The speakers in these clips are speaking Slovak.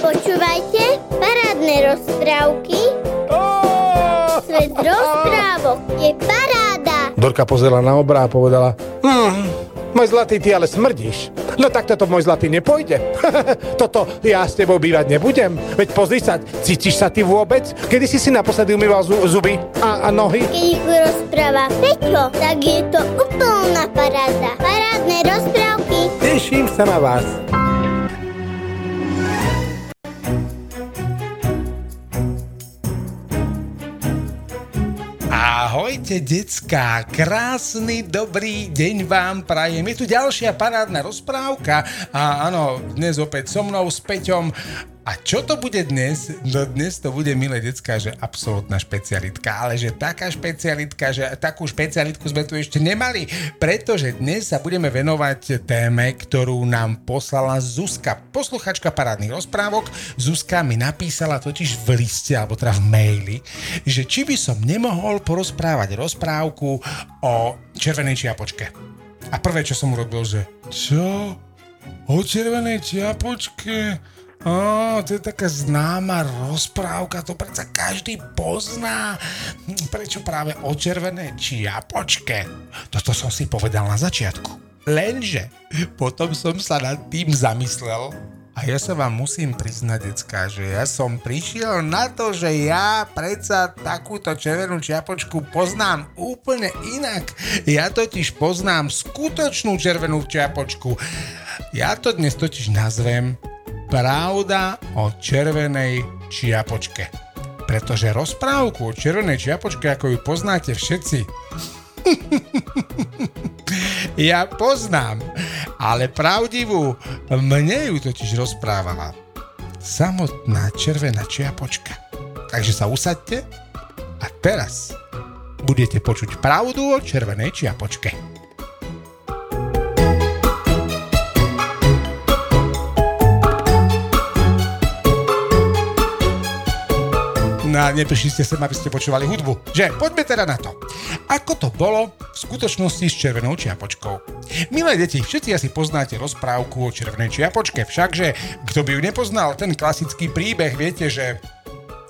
Počúvajte parádne rozprávky. Svet rozprávok je paráda. Dorka pozrela na obra a povedala hm, môj zlatý, ty ale smrdíš. No tak toto môj zlatý nepôjde. toto ja s tebou bývať nebudem. Veď pozri sa, cítiš sa ty vôbec? Kedy si si naposledy umýval zu- zuby a, a nohy? Keď ich rozpráva Peťo, tak je to úplná paráda. Parádne rozprávky. Teším sa na vás. Ahojte, decká, krásny, dobrý deň vám prajem. Je tu ďalšia parádna rozprávka a áno, dnes opäť so mnou, s Peťom. A čo to bude dnes? No dnes to bude, milé decka, že absolútna špecialitka, ale že taká špecialitka, že takú špecialitku sme tu ešte nemali, pretože dnes sa budeme venovať téme, ktorú nám poslala Zuzka, posluchačka parádnych rozprávok. Zuzka mi napísala totiž v liste, alebo teda v maili, že či by som nemohol porozprávať rozprávku o červenej čiapočke. A prvé, čo som urobil, že čo? O červenej čiapočke? Á, to je taká známa rozprávka, to predsa každý pozná. Prečo práve o červenej čiapočke? Toto som si povedal na začiatku. Lenže potom som sa nad tým zamyslel a ja sa vám musím priznať, decka, že ja som prišiel na to, že ja predsa takúto červenú čiapočku poznám úplne inak. Ja totiž poznám skutočnú červenú čiapočku. Ja to dnes totiž nazvem Pravda o červenej čiapočke. Pretože rozprávku o červenej čiapočke, ako ju poznáte všetci, ja poznám, ale pravdivú mne ju totiž rozprávala samotná červená čiapočka. Takže sa usaďte a teraz budete počuť pravdu o červenej čiapočke. A neprišli ste sem, aby ste počúvali hudbu. Že? Poďme teda na to. Ako to bolo v skutočnosti s červenou čiapočkou? Milé deti, všetci asi poznáte rozprávku o červenej čiapočke, všakže kto by ju nepoznal, ten klasický príbeh, viete, že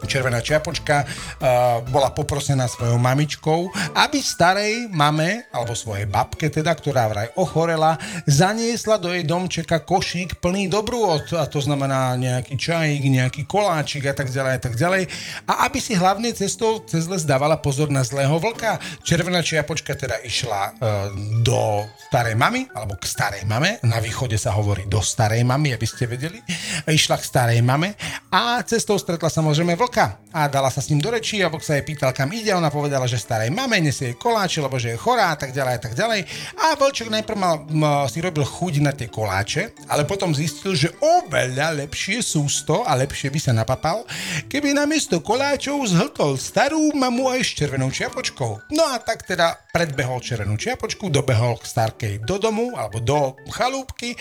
červená čiapočka uh, bola poprosená svojou mamičkou, aby starej mame, alebo svojej babke teda, ktorá vraj ochorela, zaniesla do jej domčeka košík plný dobrôd, a to znamená nejaký čajík, nejaký koláčik a tak ďalej a tak ďalej. A aby si hlavne cestou cez les dávala pozor na zlého vlka, červená čiapočka teda išla uh, do starej mamy, alebo k starej mame, na východe sa hovorí do starej mamy, aby ste vedeli, išla k starej mame a cestou stretla samozrejme vlka a dala sa s ním do rečí a vlk sa jej pýtal, kam ide. Ona povedala, že starej mame nesie jej koláče, lebo že je chorá a tak ďalej a tak ďalej. A vlčok najprv mal, m, si robil chuť na tie koláče, ale potom zistil, že oveľa lepšie sú to a lepšie by sa napapal, keby namiesto koláčov zhltol starú mamu aj s červenou čiapočkou. No a tak teda predbehol červenú čiapočku, dobehol k starkej do domu alebo do chalúbky,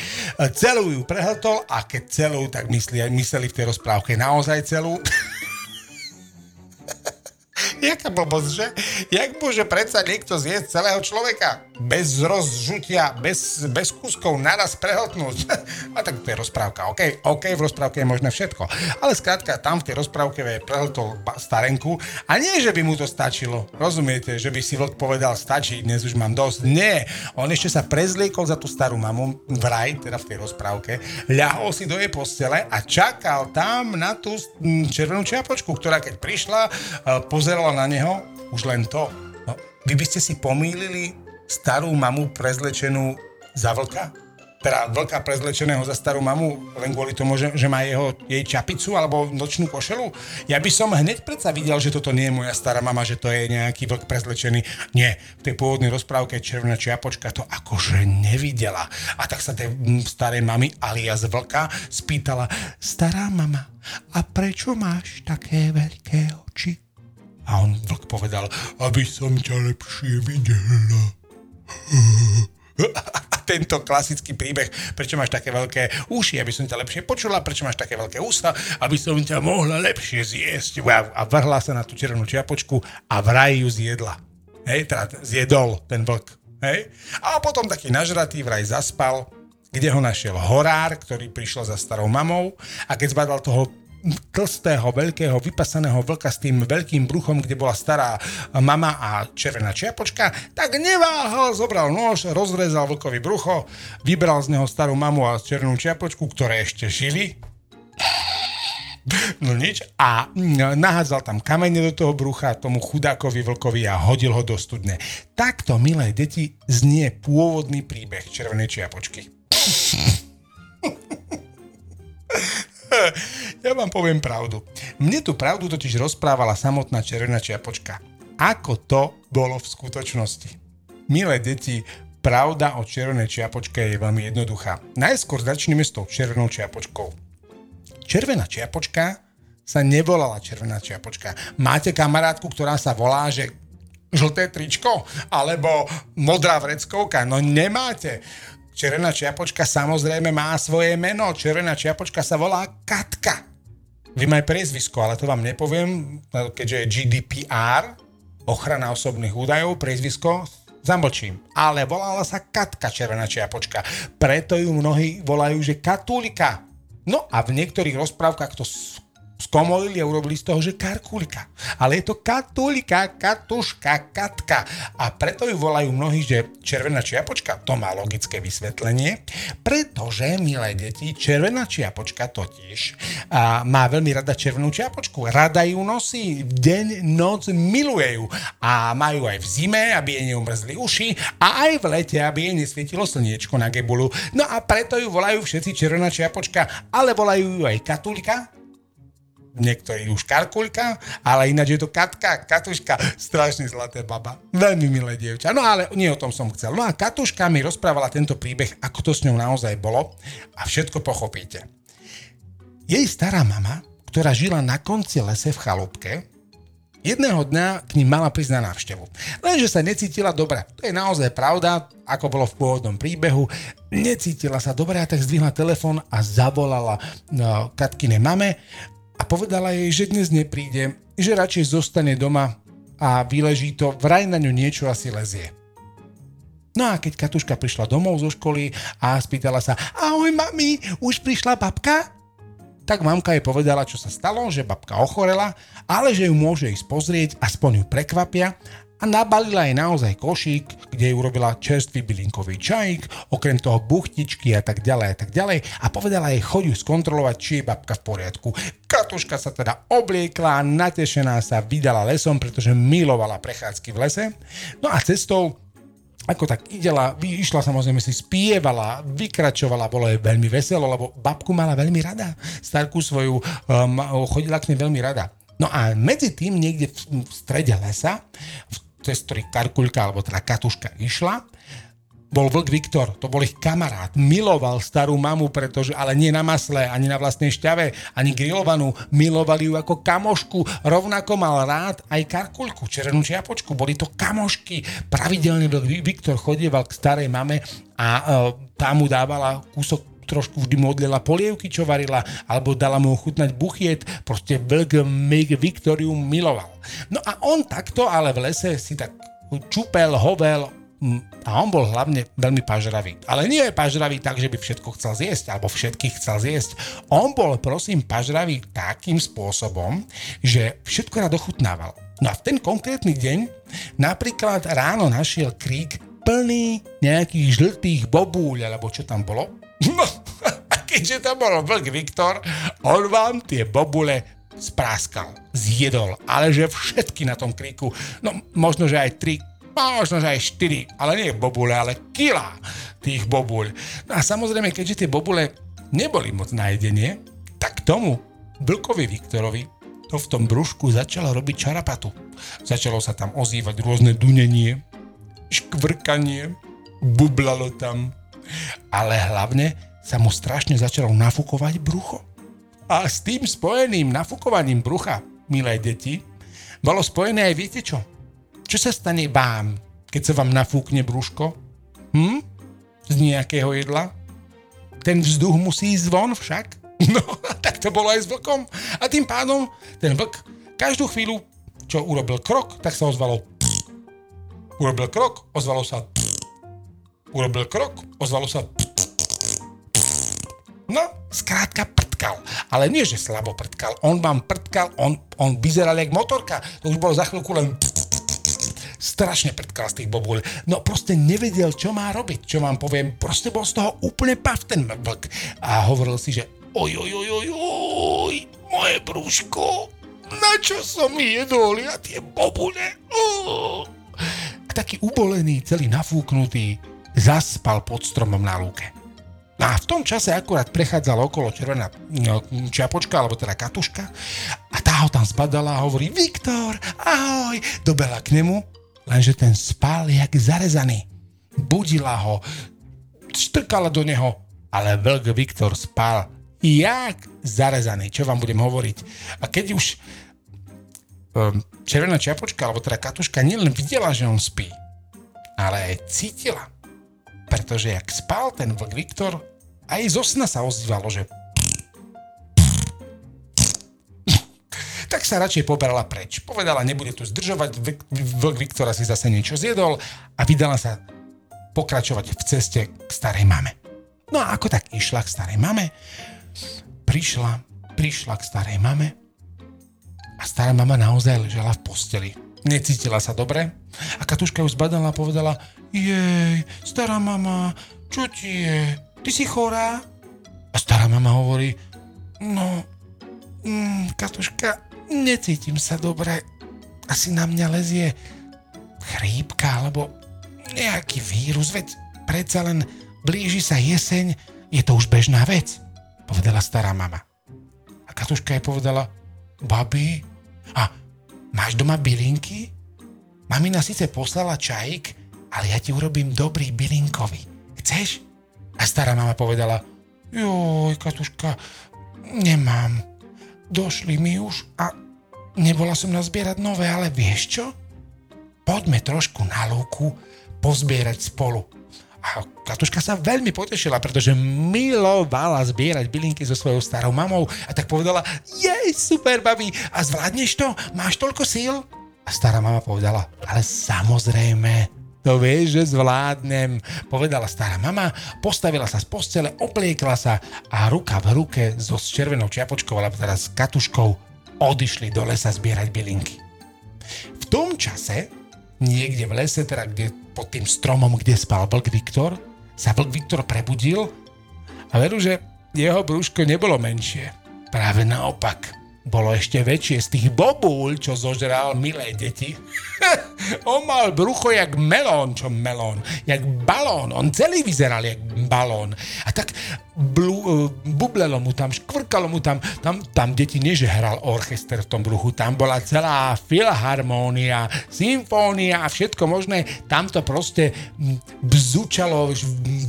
celú ju prehltol a keď celú, tak myslí, mysleli v tej rozprávke naozaj celú. Jaká blbosť, že? Jak môže predsa niekto zjesť celého človeka? Bez rozžutia, bez, bez kúskov naraz prehltnúť. A tak to je rozprávka, OK? OK, v rozprávke je možné všetko. Ale skrátka, tam v tej rozprávke je prehltol starenku a nie, že by mu to stačilo. Rozumiete, že by si vlk povedal, stačí, dnes už mám dosť. Nie, on ešte sa prezliekol za tú starú mamu, vraj, teda v tej rozprávke, ľahol si do jej postele a čakal tam na tú červenú čiapočku, ktorá keď prišla, e, pozerala na neho, už len to. No, vy by ste si pomýlili starú mamu prezlečenú za vlka? Teda vlka prezlečeného za starú mamu len kvôli tomu, že, že má jeho, jej čapicu alebo nočnú košelu? Ja by som hneď predsa videl, že toto nie je moja stará mama, že to je nejaký vlk prezlečený. Nie, v tej pôvodnej rozprávke červená čiapočka to akože nevidela. A tak sa tej starej mamy alias vlka spýtala, stará mama, a prečo máš také veľké oči? A on vlk povedal, aby som ťa lepšie videla. A tento klasický príbeh, prečo máš také veľké uši, aby som ťa lepšie počula, prečo máš také veľké ústa, aby som ťa mohla lepšie zjesť. A vrhla sa na tú červenú čiapočku a vraj ju zjedla. Hej, teda zjedol ten vlk. Hej? A potom taký nažratý vraj zaspal kde ho našiel horár, ktorý prišiel za starou mamou a keď zbadal toho tlstého, veľkého, vypasaného vlka s tým veľkým bruchom, kde bola stará mama a červená čiapočka, tak neváhal, zobral nôž, rozrezal vlkovi brucho, vybral z neho starú mamu a červenú čiapočku, ktoré ešte žili. No nič. A nahádzal tam kamene do toho brucha tomu chudákovi vlkovi a hodil ho do studne. Takto, milé deti, znie pôvodný príbeh červenej čiapočky. ja vám poviem pravdu. Mne tú pravdu totiž rozprávala samotná červená čiapočka. Ako to bolo v skutočnosti? Milé deti, pravda o červenej čiapočke je veľmi jednoduchá. Najskôr začneme s tou červenou čiapočkou. Červená čiapočka sa nevolala červená čiapočka. Máte kamarátku, ktorá sa volá, že žlté tričko alebo modrá vreckovka? No nemáte. Červená čiapočka samozrejme má svoje meno. Červená čiapočka sa volá Katka. Vy aj priezvisko, ale to vám nepoviem, keďže je GDPR, ochrana osobných údajov, priezvisko, zamlčím. Ale volala sa Katka Červená čiapočka. Preto ju mnohí volajú, že Katulika. No a v niektorých rozprávkach to skomolili a urobili z toho, že karkulika. Ale je to katulika, katuška, katka. A preto ju volajú mnohí, že červená čiapočka. To má logické vysvetlenie, pretože, milé deti, červená čiapočka totiž a má veľmi rada červenú čiapočku. Rada ju nosí, deň, noc miluje ju. A majú aj v zime, aby jej neumrzli uši a aj v lete, aby jej nesvietilo slniečko na gebulu. No a preto ju volajú všetci červená čiapočka, ale volajú ju aj katulika, niektorí už Karkulka, ale ináč je to Katka, Katuška, strašne zlaté baba. Veľmi milé dievča. No ale nie o tom som chcel. No a Katuška mi rozprávala tento príbeh, ako to s ňou naozaj bolo a všetko pochopíte. Jej stará mama, ktorá žila na konci lese v chalúbke, Jedného dňa k ním mala prísť na návštevu. Lenže sa necítila dobre. To je naozaj pravda, ako bolo v pôvodnom príbehu. Necítila sa dobre a tak zdvihla telefón a zavolala no, Katkine mame a povedala jej, že dnes nepríde, že radšej zostane doma a vyleží to, vraj na ňu niečo asi lezie. No a keď Katuška prišla domov zo školy a spýtala sa, ahoj mami, už prišla babka? Tak mamka jej povedala, čo sa stalo, že babka ochorela, ale že ju môže ísť pozrieť, aspoň ju prekvapia a nabalila jej naozaj košík, kde jej urobila čerstvý bylinkový čajík, okrem toho buchtičky a tak ďalej a tak ďalej a povedala jej choď skontrolovať, či je babka v poriadku. Katuška sa teda obliekla a natešená sa vydala lesom, pretože milovala prechádzky v lese. No a cestou ako tak idela, išla samozrejme si spievala, vykračovala, bolo jej veľmi veselo, lebo babku mala veľmi rada, starku svoju um, chodila k nej veľmi rada. No a medzi tým niekde v strede lesa, v cez ktorý Karkulka, alebo teda Katuška išla, bol vlk Viktor, to bol ich kamarát, miloval starú mamu, pretože, ale nie na masle, ani na vlastnej šťave, ani grillovanú, milovali ju ako kamošku, rovnako mal rád aj Karkulku, červenú čiapočku, boli to kamošky, pravidelne vlk Viktor chodieval k starej mame a e, tá mu dávala kúsok trošku vždy modlila polievky, čo varila, alebo dala mu ochutnať buchiet, proste vlk Viktoriu miloval. No a on takto, ale v lese si tak čupel, hovel, a on bol hlavne veľmi pažravý. Ale nie je pažravý tak, že by všetko chcel zjesť, alebo všetkých chcel zjesť. On bol, prosím, pažravý takým spôsobom, že všetko rád ochutnával. No a v ten konkrétny deň napríklad ráno našiel krík plný nejakých žltých bobúľ, alebo čo tam bolo. No, a keďže to bol vlk Viktor, on vám tie bobule spráskal, zjedol, ale že všetky na tom kríku, no možno, že aj tri, možno, že aj štyri, ale nie bobule, ale kila tých bobuľ. No a samozrejme, keďže tie bobule neboli moc na jedenie, tak tomu Vlkovi Viktorovi to v tom brúšku začalo robiť čarapatu. Začalo sa tam ozývať rôzne dunenie, škvrkanie, bublalo tam, ale hlavne sa mu strašne začalo nafúkovať brucho. A s tým spojeným nafúkovaním brucha, milé deti, bolo spojené aj viete čo? Čo sa stane vám, keď sa vám nafúkne brúško? Hm? Z nejakého jedla? Ten vzduch musí ísť von však? No, tak to bolo aj s vlkom. A tým pádom ten vlk každú chvíľu, čo urobil krok, tak sa ozvalo Urobil krok, ozvalo sa Urobil krok, ozvalo sa No, skrátka prtkal. Ale nie, že slabo prtkal. On vám prtkal, on, on vyzeral jak motorka. To už bolo za chvíľku len strašne prtkal z tých bobúľ. No proste nevedel, čo má robiť, čo vám poviem. Proste bol z toho úplne pav ten vlk. A hovoril si, že oj, oj, oj, oj, oj, moje brúško, na čo som jedol ja tie bobule? Oh. Taký ubolený, celý nafúknutý, zaspal pod stromom na lúke. No a v tom čase akurát prechádzala okolo červená no, čiapočka, alebo teda katuška a tá ho tam zbadala a hovorí Viktor, ahoj, dobela k nemu, lenže ten spal jak zarezaný. Budila ho, štrkala do neho, ale veľk Viktor spal jak zarezaný, čo vám budem hovoriť. A keď už um, červená čiapočka, alebo teda katuška nielen videla, že on spí, ale aj cítila, pretože jak spal ten vlk Viktor, aj zo sna sa ozývalo, že tak sa radšej poberala preč. Povedala, nebude tu zdržovať, vlk Viktora si zase niečo zjedol a vydala sa pokračovať v ceste k starej mame. No a ako tak išla k starej mame, prišla, prišla k starej mame a stará mama naozaj ležela v posteli. Necítila sa dobre a Katuška ju zbadala a povedala, jej, stará mama, čo ti je? Ty si chorá? A stará mama hovorí, no, mm, Katuška, necítim sa dobre. Asi na mňa lezie chrípka alebo nejaký vírus, veď predsa len blíži sa jeseň, je to už bežná vec, povedala stará mama. A Katuška jej povedala, babi, a máš doma bylinky? Mamina síce poslala čajík, ale ja ti urobím dobrý bylinkový. Chceš? A stará mama povedala, joj, Katuška, nemám. Došli mi už a nebola som nazbierať nové, ale vieš čo? Poďme trošku na lúku pozbierať spolu. A Katuška sa veľmi potešila, pretože milovala zbierať bylinky so svojou starou mamou a tak povedala, jej, super, babi, a zvládneš to? Máš toľko síl? A stará mama povedala, ale samozrejme, to vieš, že zvládnem, povedala stará mama, postavila sa z postele, opliekla sa a ruka v ruke so červenou čiapočkou, alebo teraz s katuškou, odišli do lesa zbierať bylinky. V tom čase, niekde v lese, teda kde, pod tým stromom, kde spal vlk Viktor, sa vlk Viktor prebudil a veru, že jeho brúško nebolo menšie. Práve naopak bolo ešte väčšie z tých bobúľ, čo zožral milé deti. on mal brucho jak melón, čo melón, jak balón, on celý vyzeral jak balón. A tak blu, uh, bublelo mu tam, škvrkalo mu tam, tam, tam deti nie, že hral orchester v tom bruchu, tam bola celá filharmónia, symfónia a všetko možné, tam to proste bzučalo,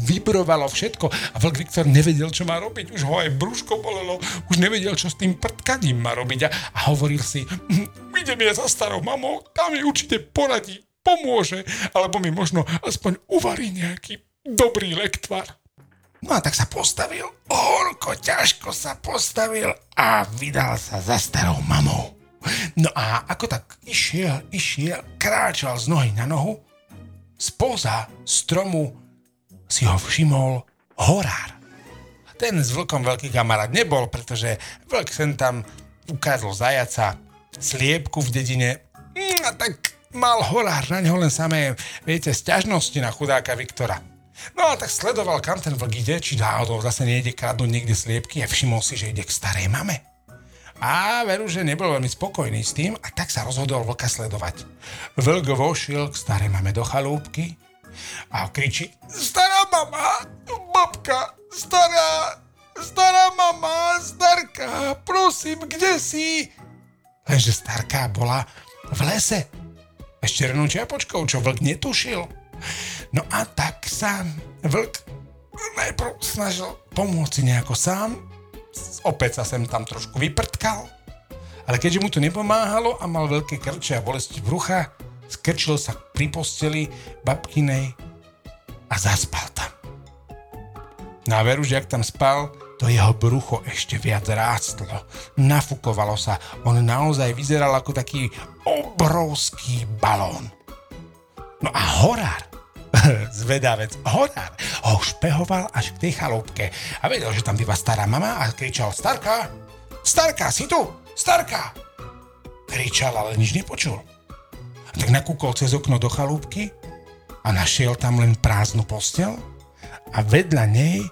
vibrovalo všetko. A Vlk Viktor nevedel, čo má robiť, už ho aj brúško bolelo, už nevedel, čo s tým prtkaním má robiť a, a hovoril si, hm, idem ja za starou mamou, tam mi určite poradí, pomôže, alebo mi možno aspoň uvarí nejaký dobrý lektvar. No a tak sa postavil, horko ťažko sa postavil a vydal sa za starou mamou. No a ako tak išiel, išiel, kráčal z nohy na nohu, spoza stromu si ho všimol horár. Ten s vlkom veľký kamarát nebol, pretože vlk sem tam ukázal zajaca, sliepku v dedine mm, a tak mal horár na neho len samé, viete, sťažnosti na chudáka Viktora. No a tak sledoval, kam ten vlk ide, či náhodou zase nejde kradnúť niekde sliepky a všimol si, že ide k starej mame. A veru, že nebol veľmi spokojný s tým a tak sa rozhodol vlka sledovať. Vlk vošiel k starej mame do chalúbky a kričí Stará mama, babka, stará, stará mama, starka, prosím, kde si? Lenže starka bola v lese. S černou čiapočkou, čo vlk netušil. No a tak sa vlk najprv snažil pomôcť nejako sám, opäť sa sem tam trošku vyprtkal, ale keďže mu to nepomáhalo a mal veľké krče a bolesti brucha, skrčil sa pri posteli babkinej a zaspal tam. No veru, že ak tam spal, to jeho brucho ešte viac rástlo. Nafukovalo sa. On naozaj vyzeral ako taký obrovský balón. No a horár zvedavec horár ho špehoval až k tej chalúbke a vedel, že tam býva stará mama a kričal Starka, Starka, si tu, Starka! Kričal, ale nič nepočul. A tak nakúkol cez okno do chalúbky a našiel tam len prázdnu postel a vedľa nej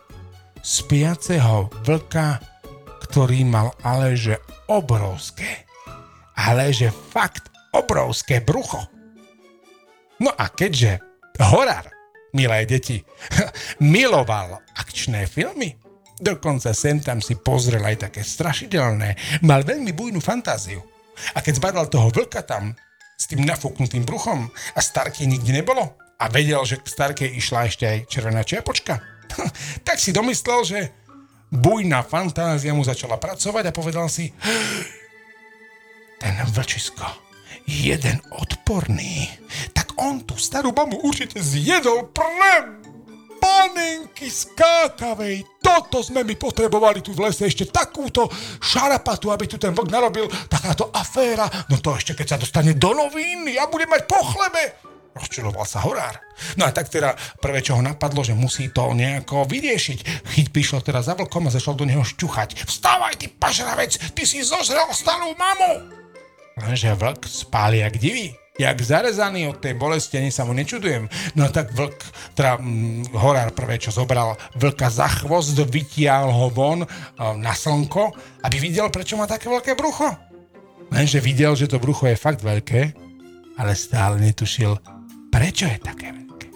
spiaceho vlka, ktorý mal ale že obrovské, ale že fakt obrovské brucho. No a keďže horár, milé deti, miloval akčné filmy, dokonca sem tam si pozrel aj také strašidelné, mal veľmi bujnú fantáziu. A keď zbadal toho vlka tam s tým nafúknutým bruchom a Starky nikde nebolo a vedel, že k Starke išla ešte aj červená čiapočka, tak si domyslel, že bujná fantázia mu začala pracovať a povedal si ten vlčisko, jeden odporný, tak on tú starú mamu určite zjedol pre panenky skákavej. Toto sme my potrebovali tu v lese, ešte takúto šarapatu, aby tu ten vlk narobil, takáto aféra. No to ešte keď sa dostane do novín, ja budem mať po chlebe. Rozčiloval sa horár. No a tak teda prvé, čo ho napadlo, že musí to nejako vyriešiť. Chyť prišiel teda za vlkom a začal do neho šťuchať. Vstávaj, ty pažravec, ty si zožrel starú mamu! Lenže vlk spáli jak divý. Jak zarezaný od tej bolesti, ani sa mu nečudujem. No tak vlk, teda hm, horár prvé, čo zobral vlka za chvost, vytial ho von e, na slnko, aby videl, prečo má také veľké brucho. Lenže videl, že to brucho je fakt veľké, ale stále netušil, prečo je také veľké.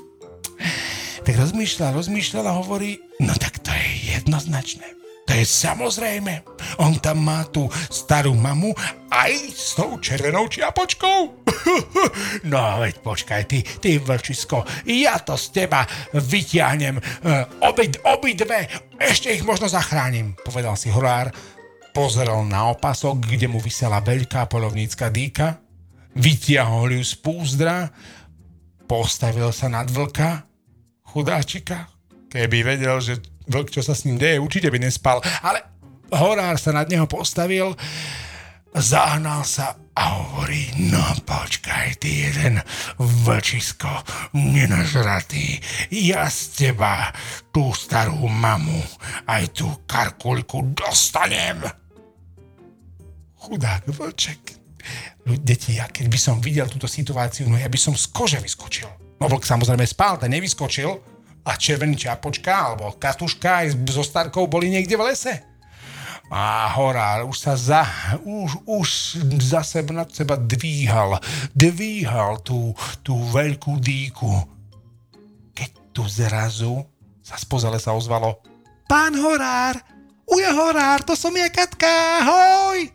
Tak rozmýšľa, rozmýšľa a hovorí, no tak to je jednoznačné. To je samozrejme. On tam má tú starú mamu aj s tou červenou čiapočkou. no veď počkaj, ty, ty vlčisko, ja to z teba vyťahnem. Obid, obidve, ešte ich možno zachránim, povedal si horár. Pozrel na opasok, kde mu vysela veľká polovnícka dýka, vytiahol ju z púzdra, postavil sa nad vlka, chudáčika, keby vedel, že vlk, čo sa s ním deje, určite by nespal, ale horár sa nad neho postavil, zahnal sa a hovorí, no počkaj, ty jeden vlčisko, nenažratý, ja z teba tú starú mamu, aj tú karkulku dostanem. Chudák vlček. Deti, ja keď by som videl túto situáciu, no ja by som z kože vyskočil. No vlk samozrejme spál, ten nevyskočil, a červený čapočka alebo katuška aj so starkou boli niekde v lese. A horár už sa za, už, už za seba nad seba dvíhal, dvíhal tú, tú veľkú dýku. Keď tu zrazu sa spoza lesa ozvalo Pán horár, uje horár, to som ja Katka, ahoj!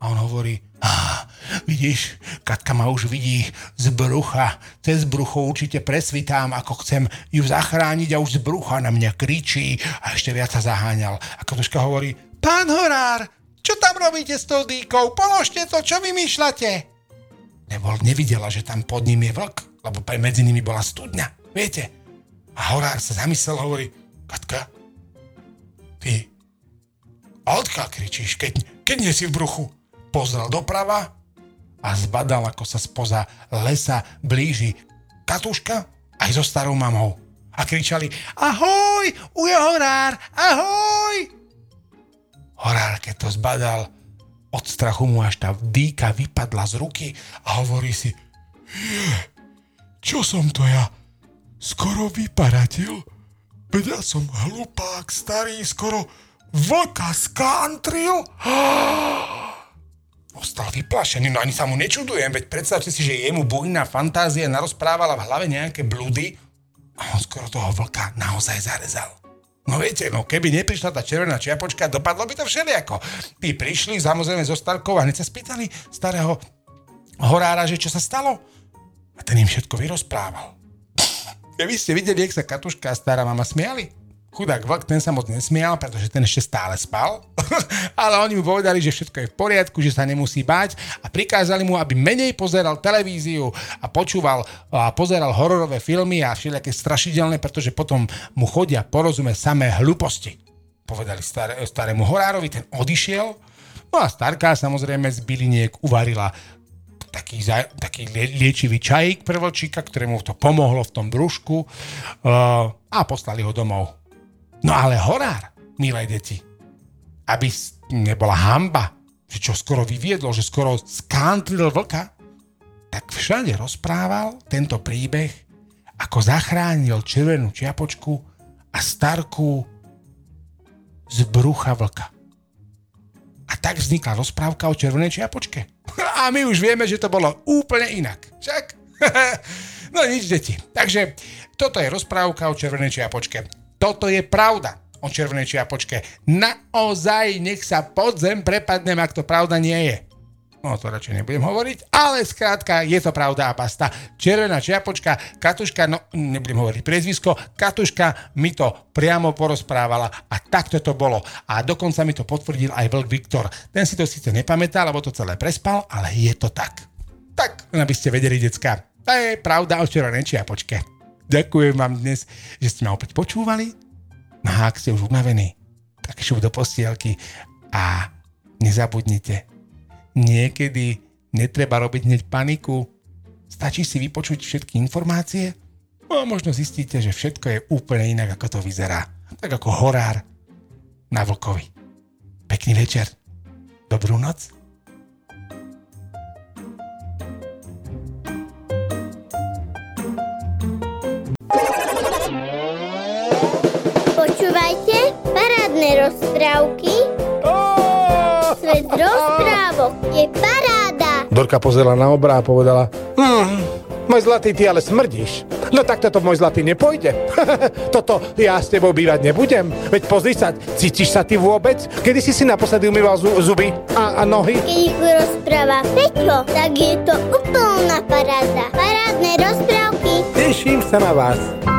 A on hovorí, ah, vidíš, Katka ma už vidí z brucha. Cez brucho určite presvitám, ako chcem ju zachrániť a už z brucha na mňa kričí a ešte viac sa zaháňal. A Katuška hovorí, pán horár, čo tam robíte s tou dýkou? Položte to, čo vymýšľate? Nebol, nevidela, že tam pod ním je vlk, lebo medzi nimi bola studňa. Viete? A horár sa zamyslel, hovorí, Katka, ty, odkiaľ kričíš, keď, keď nie si v bruchu? pozrel doprava a zbadal, ako sa spoza lesa blíži Katuška aj so starou mamou. A kričali, ahoj, uje horár, ahoj! Horár, keď to zbadal, od strachu mu až tá dýka vypadla z ruky a hovorí si, čo som to ja skoro vyparatil? Veď ja som hlupák, starý, skoro vlka skantril. Ostal vyplašený, no ani sa mu nečudujem, veď predstavte si, že jemu bujná fantázia narozprávala v hlave nejaké blúdy a on skoro toho vlka naozaj zarezal. No viete, no keby neprišla tá červená čiapočka, dopadlo by to všelijako. Tí prišli samozrejme zo Starkov a hneď sa spýtali starého horára, že čo sa stalo. A ten im všetko vyrozprával. Keby ste videli, jak sa Katuška a stará mama smiali, Chudák vlk, ten sa moc nesmial, pretože ten ešte stále spal. Ale oni mu povedali, že všetko je v poriadku, že sa nemusí báť a prikázali mu, aby menej pozeral televíziu a počúval a pozeral hororové filmy a všelijaké strašidelné, pretože potom mu chodia porozumieť samé hlúposti. Povedali staré, starému horárovi, ten odišiel. No a starka samozrejme z byliniek uvarila taký, taký liečivý čajík pre vlčíka, ktorému to pomohlo v tom brúšku uh, a poslali ho domov. No ale horár, milé deti, aby nebola hamba, že čo skoro vyviedlo, že skoro skantril vlka, tak všade rozprával tento príbeh, ako zachránil červenú čiapočku a starku z brucha vlka. A tak vznikla rozprávka o červenej čiapočke. A my už vieme, že to bolo úplne inak. Však? no nič, deti. Takže toto je rozprávka o červenej čiapočke. Toto je pravda o červenej čiapočke. Naozaj, nech sa podzem prepadnem, ak to pravda nie je. No to radšej nebudem hovoriť, ale skrátka je to pravda a pasta. Červená čiapočka, Katuška, no nebudem hovoriť priezvisko, Katuška mi to priamo porozprávala a takto to bolo. A dokonca mi to potvrdil aj vlk Viktor. Ten si to síce nepamätá, lebo to celé prespal, ale je to tak. Tak, aby ste vedeli, decka. To je pravda o červenej čiapočke. Ďakujem vám dnes, že ste ma opäť počúvali. No a ak ste už unavení, tak šup do postielky a nezabudnite, niekedy netreba robiť hneď paniku. Stačí si vypočuť všetky informácie a možno zistíte, že všetko je úplne inak, ako to vyzerá. Tak ako horár na vlkovi. Pekný večer. Dobrú noc. Rozprávky Svet rozprávok je paráda. Dorka pozrela na obra a povedala, hm, môj zlatý, ty ale smrdíš. No tak toto môj zlatý nepôjde. toto ja s tebou bývať nebudem. Veď pozri sa, cítiš sa ty vôbec? Kedy si si naposledy umýval zu- zuby a, a nohy? Keď ich rozpráva Peťo, tak je to úplná paráda. Parádne rozprávky. Teším sa na vás.